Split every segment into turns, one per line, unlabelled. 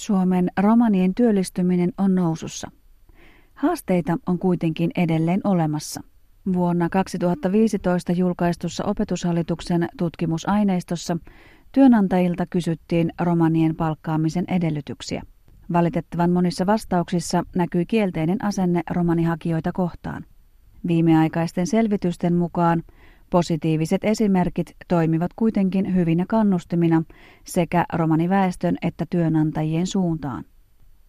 Suomen romanien työllistyminen on nousussa. Haasteita on kuitenkin edelleen olemassa. Vuonna 2015 julkaistussa opetushallituksen tutkimusaineistossa työnantajilta kysyttiin romanien palkkaamisen edellytyksiä. Valitettavan monissa vastauksissa näkyi kielteinen asenne romanihakijoita kohtaan. Viimeaikaisten selvitysten mukaan positiiviset esimerkit toimivat kuitenkin hyvinä kannustimina sekä romaniväestön että työnantajien suuntaan.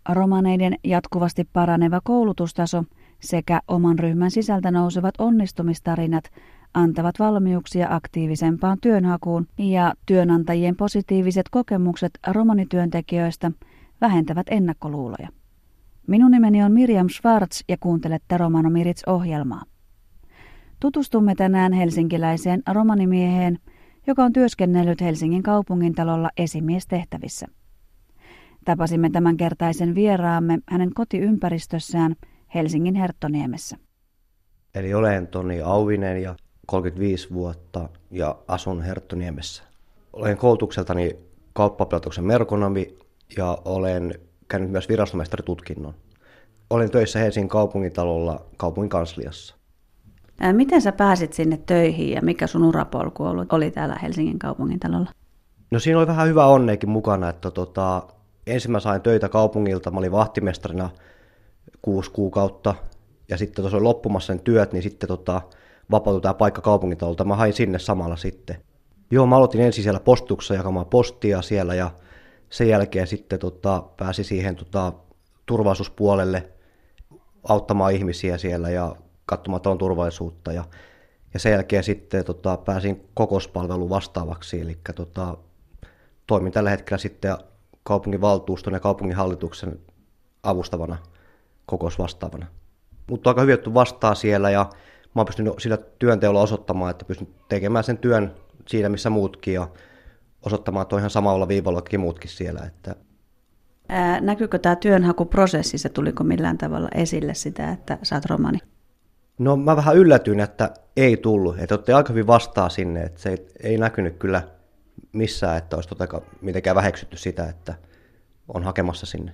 Romaneiden jatkuvasti paraneva koulutustaso sekä oman ryhmän sisältä nousevat onnistumistarinat antavat valmiuksia aktiivisempaan työnhakuun ja työnantajien positiiviset kokemukset romanityöntekijöistä vähentävät ennakkoluuloja. Minun nimeni on Miriam Schwartz ja kuuntelette Romanomirits-ohjelmaa. Tutustumme tänään helsinkiläiseen romanimieheen, joka on työskennellyt Helsingin kaupungintalolla esimiestehtävissä. Tapasimme tämänkertaisen vieraamme hänen kotiympäristössään Helsingin Herttoniemessä.
Eli olen Toni Auvinen ja 35 vuotta ja asun Herttoniemessä. Olen koulutukseltani kauppapelatuksen merkonomi ja olen käynyt myös virastomestaritutkinnon. Olen töissä Helsingin kaupungintalolla kaupungin kansliassa.
Miten sä pääsit sinne töihin ja mikä sun urapolku oli täällä Helsingin kaupungintalolla?
No siinä oli vähän hyvä onneekin mukana, että tota, ensin mä sain töitä kaupungilta, mä olin vahtimestarina kuusi kuukautta, ja sitten tuossa oli loppumassa sen työt, niin sitten tota, vapautui tämä paikka kaupungintalolta, mä hain sinne samalla sitten. Joo, mä aloitin ensin siellä postuksessa jakamaan postia siellä, ja sen jälkeen sitten tota, pääsi siihen tota, turvallisuuspuolelle auttamaan ihmisiä siellä ja katsomaan talon turvallisuutta. Ja, ja sen jälkeen sitten tota, pääsin kokouspalveluun vastaavaksi, eli tota, toimin tällä hetkellä sitten kaupunginvaltuuston ja kaupunginhallituksen avustavana kokousvastaavana. Mutta aika hyvin vastaa siellä ja mä oon pystynyt sillä työnteolla osoittamaan, että pystyn tekemään sen työn siinä, missä muutkin ja osoittamaan, että on ihan samalla viivalla kuin muutkin siellä. Että...
Ää, näkyykö tämä työnhakuprosessi, se tuliko millään tavalla esille sitä, että sä oot romani?
No mä vähän yllätyin, että ei tullut, että otti aika hyvin vastaa sinne, että se ei, ei näkynyt kyllä missään, että olisi tota mitenkään väheksytty sitä, että on hakemassa sinne.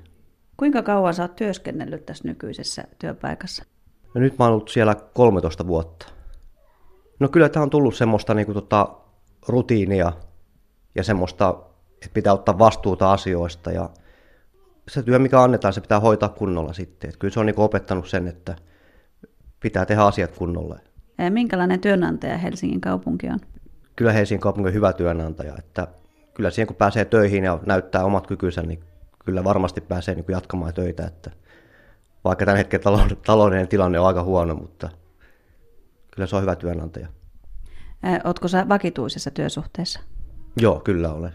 Kuinka kauan sä oot työskennellyt tässä nykyisessä työpaikassa?
No nyt mä oon ollut siellä 13 vuotta. No kyllä tämä on tullut semmoista niin kuin, tota, rutiinia ja semmoista, että pitää ottaa vastuuta asioista ja se työ, mikä annetaan, se pitää hoitaa kunnolla sitten. Että kyllä se on niin opettanut sen, että pitää tehdä asiat kunnolla.
Minkälainen työnantaja Helsingin kaupunki on?
Kyllä Helsingin kaupunki on hyvä työnantaja. Että kyllä siihen kun pääsee töihin ja näyttää omat kykynsä, niin kyllä varmasti pääsee niin jatkamaan töitä. Että vaikka tämän hetken taloudellinen tilanne on aika huono, mutta kyllä se on hyvä työnantaja.
Oletko sä vakituisessa työsuhteessa?
Joo, kyllä olen.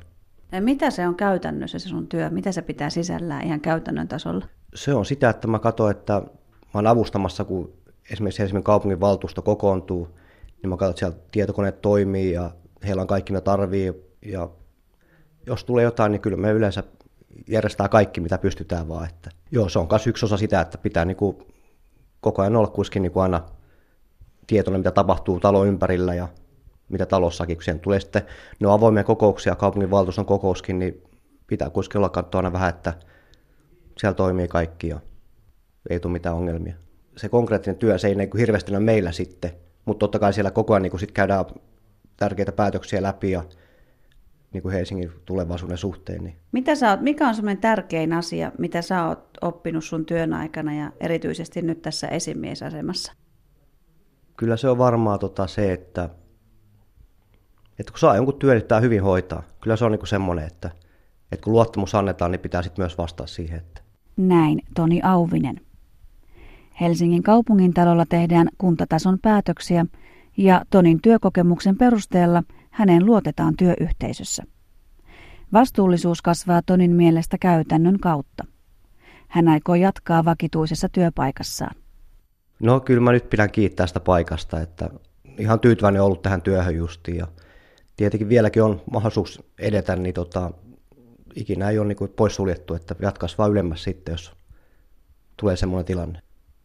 Mitä se on käytännössä se sun työ? Mitä se pitää sisällään ihan käytännön tasolla?
Se on sitä, että mä katson, että mä oon avustamassa, kun esimerkiksi Helsingin kaupungin valtuusto kokoontuu, niin mä katson, että siellä tietokoneet toimii ja heillä on kaikki, mitä tarvii. Ja jos tulee jotain, niin kyllä me yleensä järjestää kaikki, mitä pystytään vaan. Että, joo, se on myös yksi osa sitä, että pitää niin kuin koko ajan olla kuitenkin niin kuin aina tietoinen, mitä tapahtuu talon ympärillä ja mitä talossakin, kun tulee sitten, ne on avoimia kokouksia, kaupunginvaltuuston kokouskin, niin pitää kuitenkin olla katsoa aina vähän, että siellä toimii kaikki ja ei tule mitään ongelmia. Se konkreettinen työ, se ei niin hirveästi ole meillä sitten, mutta totta kai siellä koko ajan niin sit käydään tärkeitä päätöksiä läpi ja niin kuin Helsingin tulevaisuuden suhteen. Niin.
Mitä sä oot, mikä on semmoinen tärkein asia, mitä sä oot oppinut sun työn aikana ja erityisesti nyt tässä esimiesasemassa?
Kyllä se on varmaan tota se, että, että kun saa jonkun työn, niin tämä hyvin hoitaa. Kyllä se on niin semmoinen, että, että kun luottamus annetaan, niin pitää sitten myös vastaa siihen. Että...
Näin Toni Auvinen. Helsingin kaupungintalolla tehdään kuntatason päätöksiä ja Tonin työkokemuksen perusteella häneen luotetaan työyhteisössä. Vastuullisuus kasvaa Tonin mielestä käytännön kautta. Hän aikoo jatkaa vakituisessa työpaikassaan.
No kyllä mä nyt pidän kiittää sitä paikasta, että ihan tyytyväinen ollut tähän työhön justiin ja tietenkin vieläkin on mahdollisuus edetä, niin tota, ikinä ei ole niin poissuljettu, että jatkaisi vaan ylemmäs sitten, jos tulee semmoinen tilanne.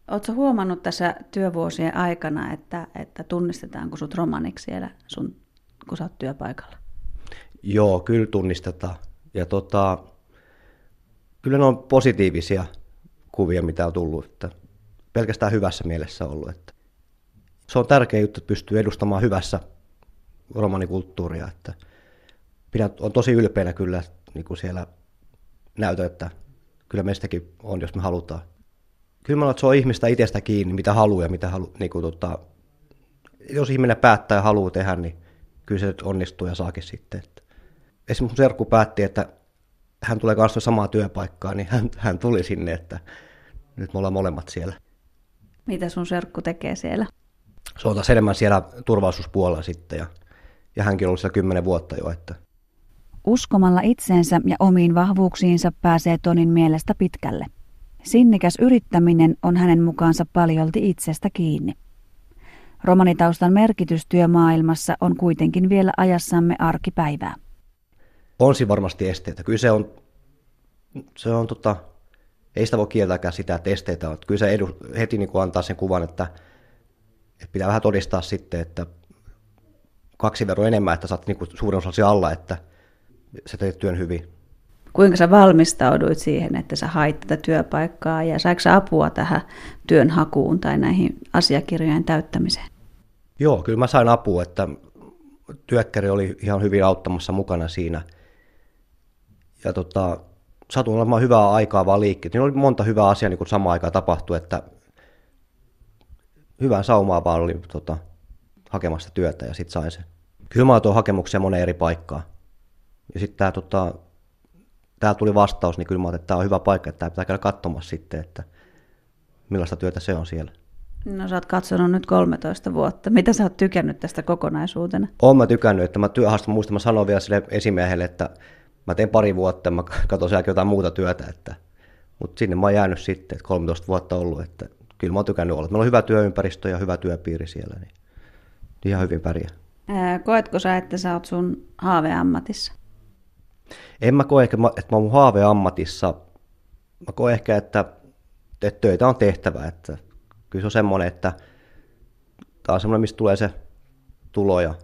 Oletko huomannut tässä työvuosien aikana, että, että tunnistetaanko sut romaniksi siellä sun, kun sä oot työpaikalla?
Joo, kyllä tunnistetaan. Ja tota, kyllä ne on positiivisia kuvia, mitä on tullut. Että pelkästään hyvässä mielessä ollut. Että se on tärkeä juttu, että pystyy edustamaan hyvässä romanikulttuuria. Että pidän, on tosi ylpeänä kyllä niin kuin siellä näytö, että kyllä meistäkin on, jos me halutaan. Kyllä mä että se on ihmistä itsestä kiinni, mitä haluaa ja mitä halu, niin kuin, tota, jos ihminen päättää ja haluaa tehdä, niin kyllä se nyt onnistuu ja saakin sitten. Että. Esimerkiksi mun serkku päätti, että hän tulee kanssa samaa työpaikkaa, niin hän, hän tuli sinne, että nyt me ollaan molemmat siellä.
Mitä sun serkku tekee siellä?
Se on taas enemmän siellä turvallisuuspuolella sitten ja, ja hänkin on ollut siellä kymmenen vuotta jo. Että.
Uskomalla itseensä ja omiin vahvuuksiinsa pääsee Tonin mielestä pitkälle. Sinnikäs yrittäminen on hänen mukaansa paljolti itsestä kiinni. Romanitaustan merkitys työmaailmassa on kuitenkin vielä ajassamme arkipäivää.
On siinä varmasti esteitä. Kyllä se on, se on tota, ei sitä voi kieltääkään sitä, että esteitä on. Kyllä se edu, heti niin kuin antaa sen kuvan, että, että pitää vähän todistaa sitten, että kaksi verran enemmän, että saat niin suurin osa alla, että sä teet työn hyvin.
Kuinka sä valmistauduit siihen, että sä hait tätä työpaikkaa ja saiko sä apua tähän työnhakuun tai näihin asiakirjojen täyttämiseen?
Joo, kyllä mä sain apua, että työkkäri oli ihan hyvin auttamassa mukana siinä. Ja tota, satun olemaan hyvää aikaa vaan liikkeet. Niin oli monta hyvää asiaa niin samaan aikaan tapahtui, että hyvää saumaa vaan oli tota, hakemassa työtä ja sitten sain sen. Kyllä mä hakemuksia moneen eri paikkaan. Ja sitten tämä tota, tää tuli vastaus, niin kyllä mä että tämä on hyvä paikka, että tämä pitää käydä katsomassa sitten, että millaista työtä se on siellä.
No sä oot katsonut nyt 13 vuotta. Mitä sä oot tykännyt tästä kokonaisuutena?
Oon mä tykännyt, että mä työhasta muistan, mä sanoin vielä sille esimiehelle, että mä teen pari vuotta, mä katson sielläkin jotain muuta työtä, että, mutta sinne mä oon jäänyt sitten, että 13 vuotta ollut, että kyllä mä oon tykännyt olla. Meillä on hyvä työympäristö ja hyvä työpiiri siellä, niin ihan hyvin pärjää.
koetko sä, että sä oot sun haaveammatissa?
En mä koe, että mä, että mä oon mun haaveammatissa. Mä koen ehkä, että, että töitä on tehtävä. Että kyllä se on semmoinen, että tämä on semmoinen, mistä tulee se tuloja.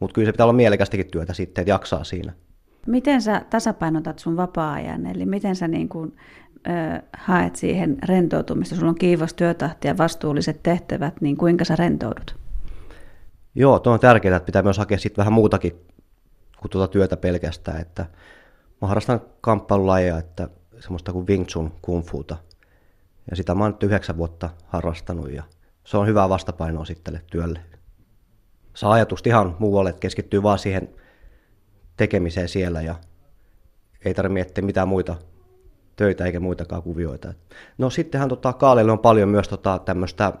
Mutta kyllä se pitää olla mielekästäkin työtä sitten, että jaksaa siinä.
Miten sä tasapainotat sun vapaa-ajan, eli miten sä niin kuin, ö, haet siihen rentoutumista? Sulla on kiivas työtahti ja vastuulliset tehtävät, niin kuinka sä rentoudut?
Joo, tuo on tärkeää, että pitää myös hakea sitten vähän muutakin kuin tuota työtä pelkästään, että mä harrastan kamppailulajeja, että semmoista kuin Wing Chun Kung Futa. Ja sitä mä oon nyt yhdeksän vuotta harrastanut ja se on hyvää vastapainoa sitten työlle. Saa ajatusta ihan muualle, että keskittyy vaan siihen tekemiseen siellä ja ei tarvitse miettiä mitään muita töitä eikä muitakaan kuvioita. No sittenhän tota, Kaalelle on paljon myös tota, tämmöistä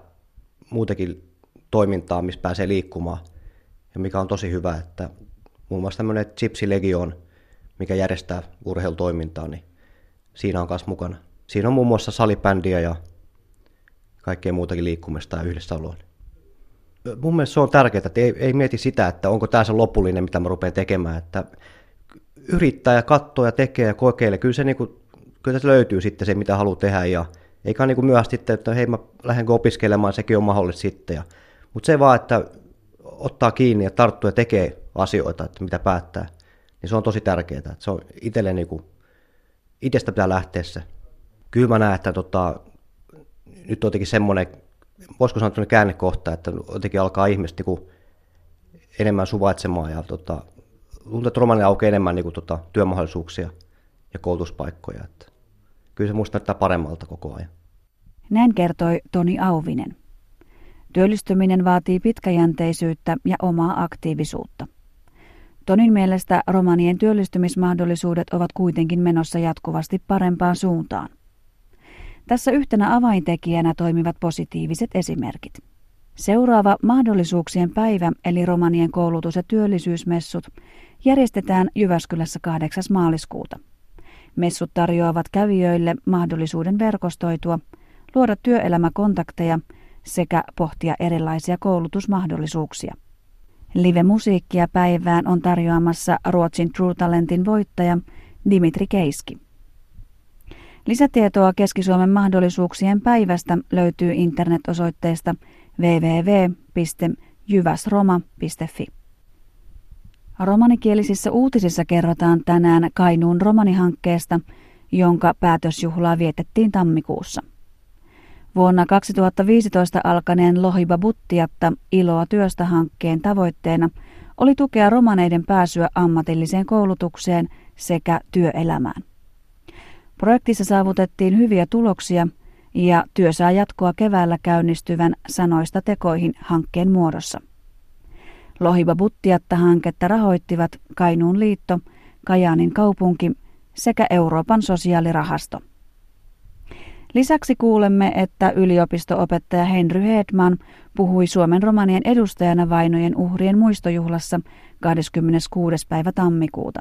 muutakin toimintaa, missä pääsee liikkumaan ja mikä on tosi hyvä, että muun muassa tämmöinen Gypsy Legion, mikä järjestää urheilutoimintaa, niin siinä on myös mukana. Siinä on muun muassa salibändiä ja kaikkea muutakin liikkumista ja yhdessä oloa. Mun mielestä se on tärkeää, että ei, ei mieti sitä, että onko tämä se lopullinen, mitä mä rupean tekemään, että yrittää ja katsoo ja tekee ja kokeilee. Kyllä se, niin kuin, kyllä se löytyy sitten se, mitä haluaa tehdä ja eikä niin myös sitten, että hei mä lähdenkö opiskelemaan, sekin on mahdollista sitten. Ja, mutta se vaan, että ottaa kiinni ja tarttuu ja tekee asioita, että mitä päättää, niin se on tosi tärkeää. Se on itselle niin kuin, itsestä pitää lähteä se. Kyllä mä näen, että tota, nyt on jotenkin semmoinen, voisiko sanoa käännekohta, että jotenkin alkaa ihmiset niin kuin, enemmän suvaitsemaan ja tota, tuntuu, että romanilla aukeaa enemmän niin kuin, tota, työmahdollisuuksia ja koulutuspaikkoja. Että kyllä se muista näyttää paremmalta koko ajan.
Näin kertoi Toni Auvinen. Työllistyminen vaatii pitkäjänteisyyttä ja omaa aktiivisuutta. Tonin mielestä romanien työllistymismahdollisuudet ovat kuitenkin menossa jatkuvasti parempaan suuntaan. Tässä yhtenä avaintekijänä toimivat positiiviset esimerkit. Seuraava mahdollisuuksien päivä eli romanien koulutus- ja työllisyysmessut järjestetään Jyväskylässä 8. maaliskuuta. Messut tarjoavat kävijöille mahdollisuuden verkostoitua, luoda työelämäkontakteja sekä pohtia erilaisia koulutusmahdollisuuksia. Live-musiikkia päivään on tarjoamassa Ruotsin True Talentin voittaja Dimitri Keiski. Lisätietoa Keski-Suomen mahdollisuuksien päivästä löytyy internetosoitteesta www.jyväsroma.fi. Romanikielisissä uutisissa kerrotaan tänään Kainuun romanihankkeesta, jonka päätösjuhlaa vietettiin tammikuussa. Vuonna 2015 alkaneen Lohiba Buttiatta Iloa työstä hankkeen tavoitteena oli tukea romaneiden pääsyä ammatilliseen koulutukseen sekä työelämään. Projektissa saavutettiin hyviä tuloksia ja työ saa jatkoa keväällä käynnistyvän sanoista tekoihin hankkeen muodossa. Lohiba Buttiatta-hanketta rahoittivat Kainuun liitto, Kajaanin kaupunki sekä Euroopan sosiaalirahasto. Lisäksi kuulemme, että yliopistoopettaja Henry Hedman puhui Suomen romanien edustajana vainojen uhrien muistojuhlassa 26. päivä tammikuuta.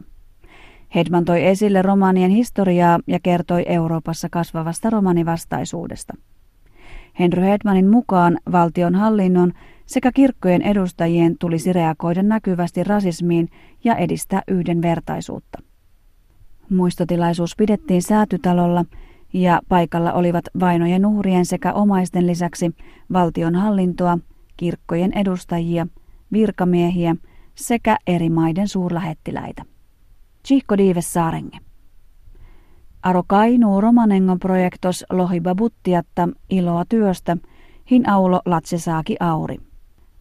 Hedman toi esille romanien historiaa ja kertoi Euroopassa kasvavasta romanivastaisuudesta. Henry Hedmanin mukaan valtion hallinnon sekä kirkkojen edustajien tulisi reagoida näkyvästi rasismiin ja edistää yhdenvertaisuutta. Muistotilaisuus pidettiin säätytalolla ja paikalla olivat vainojen uhrien sekä omaisten lisäksi valtion hallintoa, kirkkojen edustajia, virkamiehiä sekä eri maiden suurlähettiläitä. Chihko Diives Saarenge. Aro Kainuu Romanengon projektos lohiba buttiatta iloa työstä, hin aulo latsesaaki auri.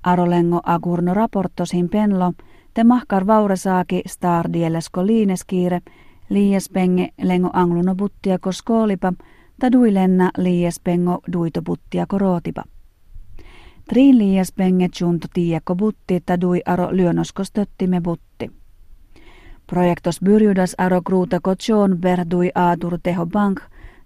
Arolengo agurno raportos hin penlo, te mahkar vauresaaki star dielesko liineskiire, liiespenge lengo angluno buttiako skoolipa, ta duilenna liiespengo duito buttiako rootipa. Triin liiespenge chunto tiiako butti ta dui aro lyönosko stöttime butti. Projektos byrjudas aro kruutako John berdui aatur teho bank,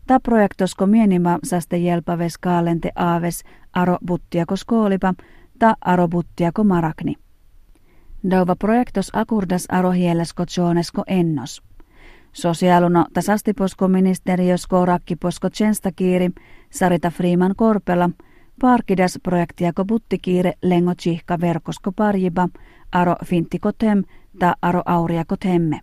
ta projektosko mienima saste jelpaves kaalente aaves aro buttiako skoolipa, ta aro buttiako marakni. Dauva projektos akurdas aro hielesko Johnesko ennos. Sosiaaluno tasastiposko ministeriösko rakkiposko tsenstakiiri Sarita Freeman Korpela, parkidas projektiako buttikiire lengo chihka verkosko parjiba, aro finttikotem ta aro auriako temme.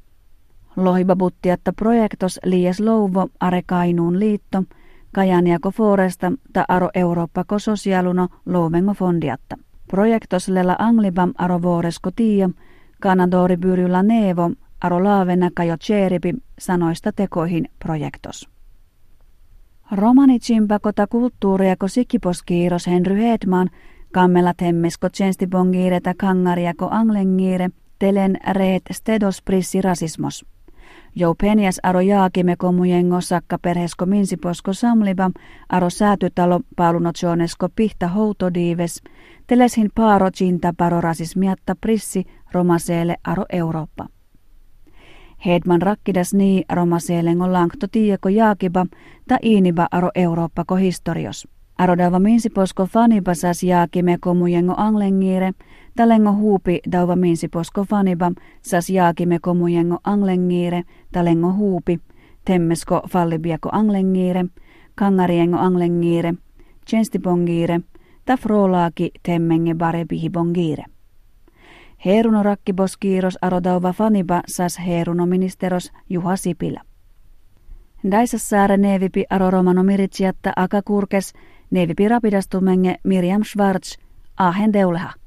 Lohiba buttiatta projektos lies louvo are Kainuun liitto, Kajaniako foresta ta aro Eurooppako sosiaaluno louvengo fondiatta. Projektos lella anglibam aro vuoresko tiia, kanadori byryllä nevo, aro laavena kajo tseripi sanoista tekoihin projektos. Romani chimpakota kulttuuriako sikiposkiiros Henry Hedman, kammela temmesko tjenstibongiireta kangariako anglengiire, telen reet stedos prissi rasismos. Jou penias aro jaakime komujengo sakka perhesko minsiposko samliba, aro säätytalo pauluno jonesko pihta houtodiives, teleshin paaro cinta paro rasismiatta prissi romaseele aro Eurooppa. Hedman rakkidas nii romaseelengo lankto tieko jaakiba ta iiniba aro Eurooppako historios. Arodava minsiposko faniba sas jaakime komujengo anglengiire, talengo huupi dauva minsiposko faniba sas jaakime komujengo anglengiire, talengo huupi, temmesko fallibiako anglengiire, kangariengo anglengiire, tjenstipongiire, ta frolaaki temmenge barebihibongiire. Heeruno rakkiboskiiros arodauva faniba sas heeruno ministeros Juha Sipilä. Daisassaare neevipi aro romano miritsiatta akakurkes, neevipi rapidastumenge Miriam Schwarz, ahen deuleha.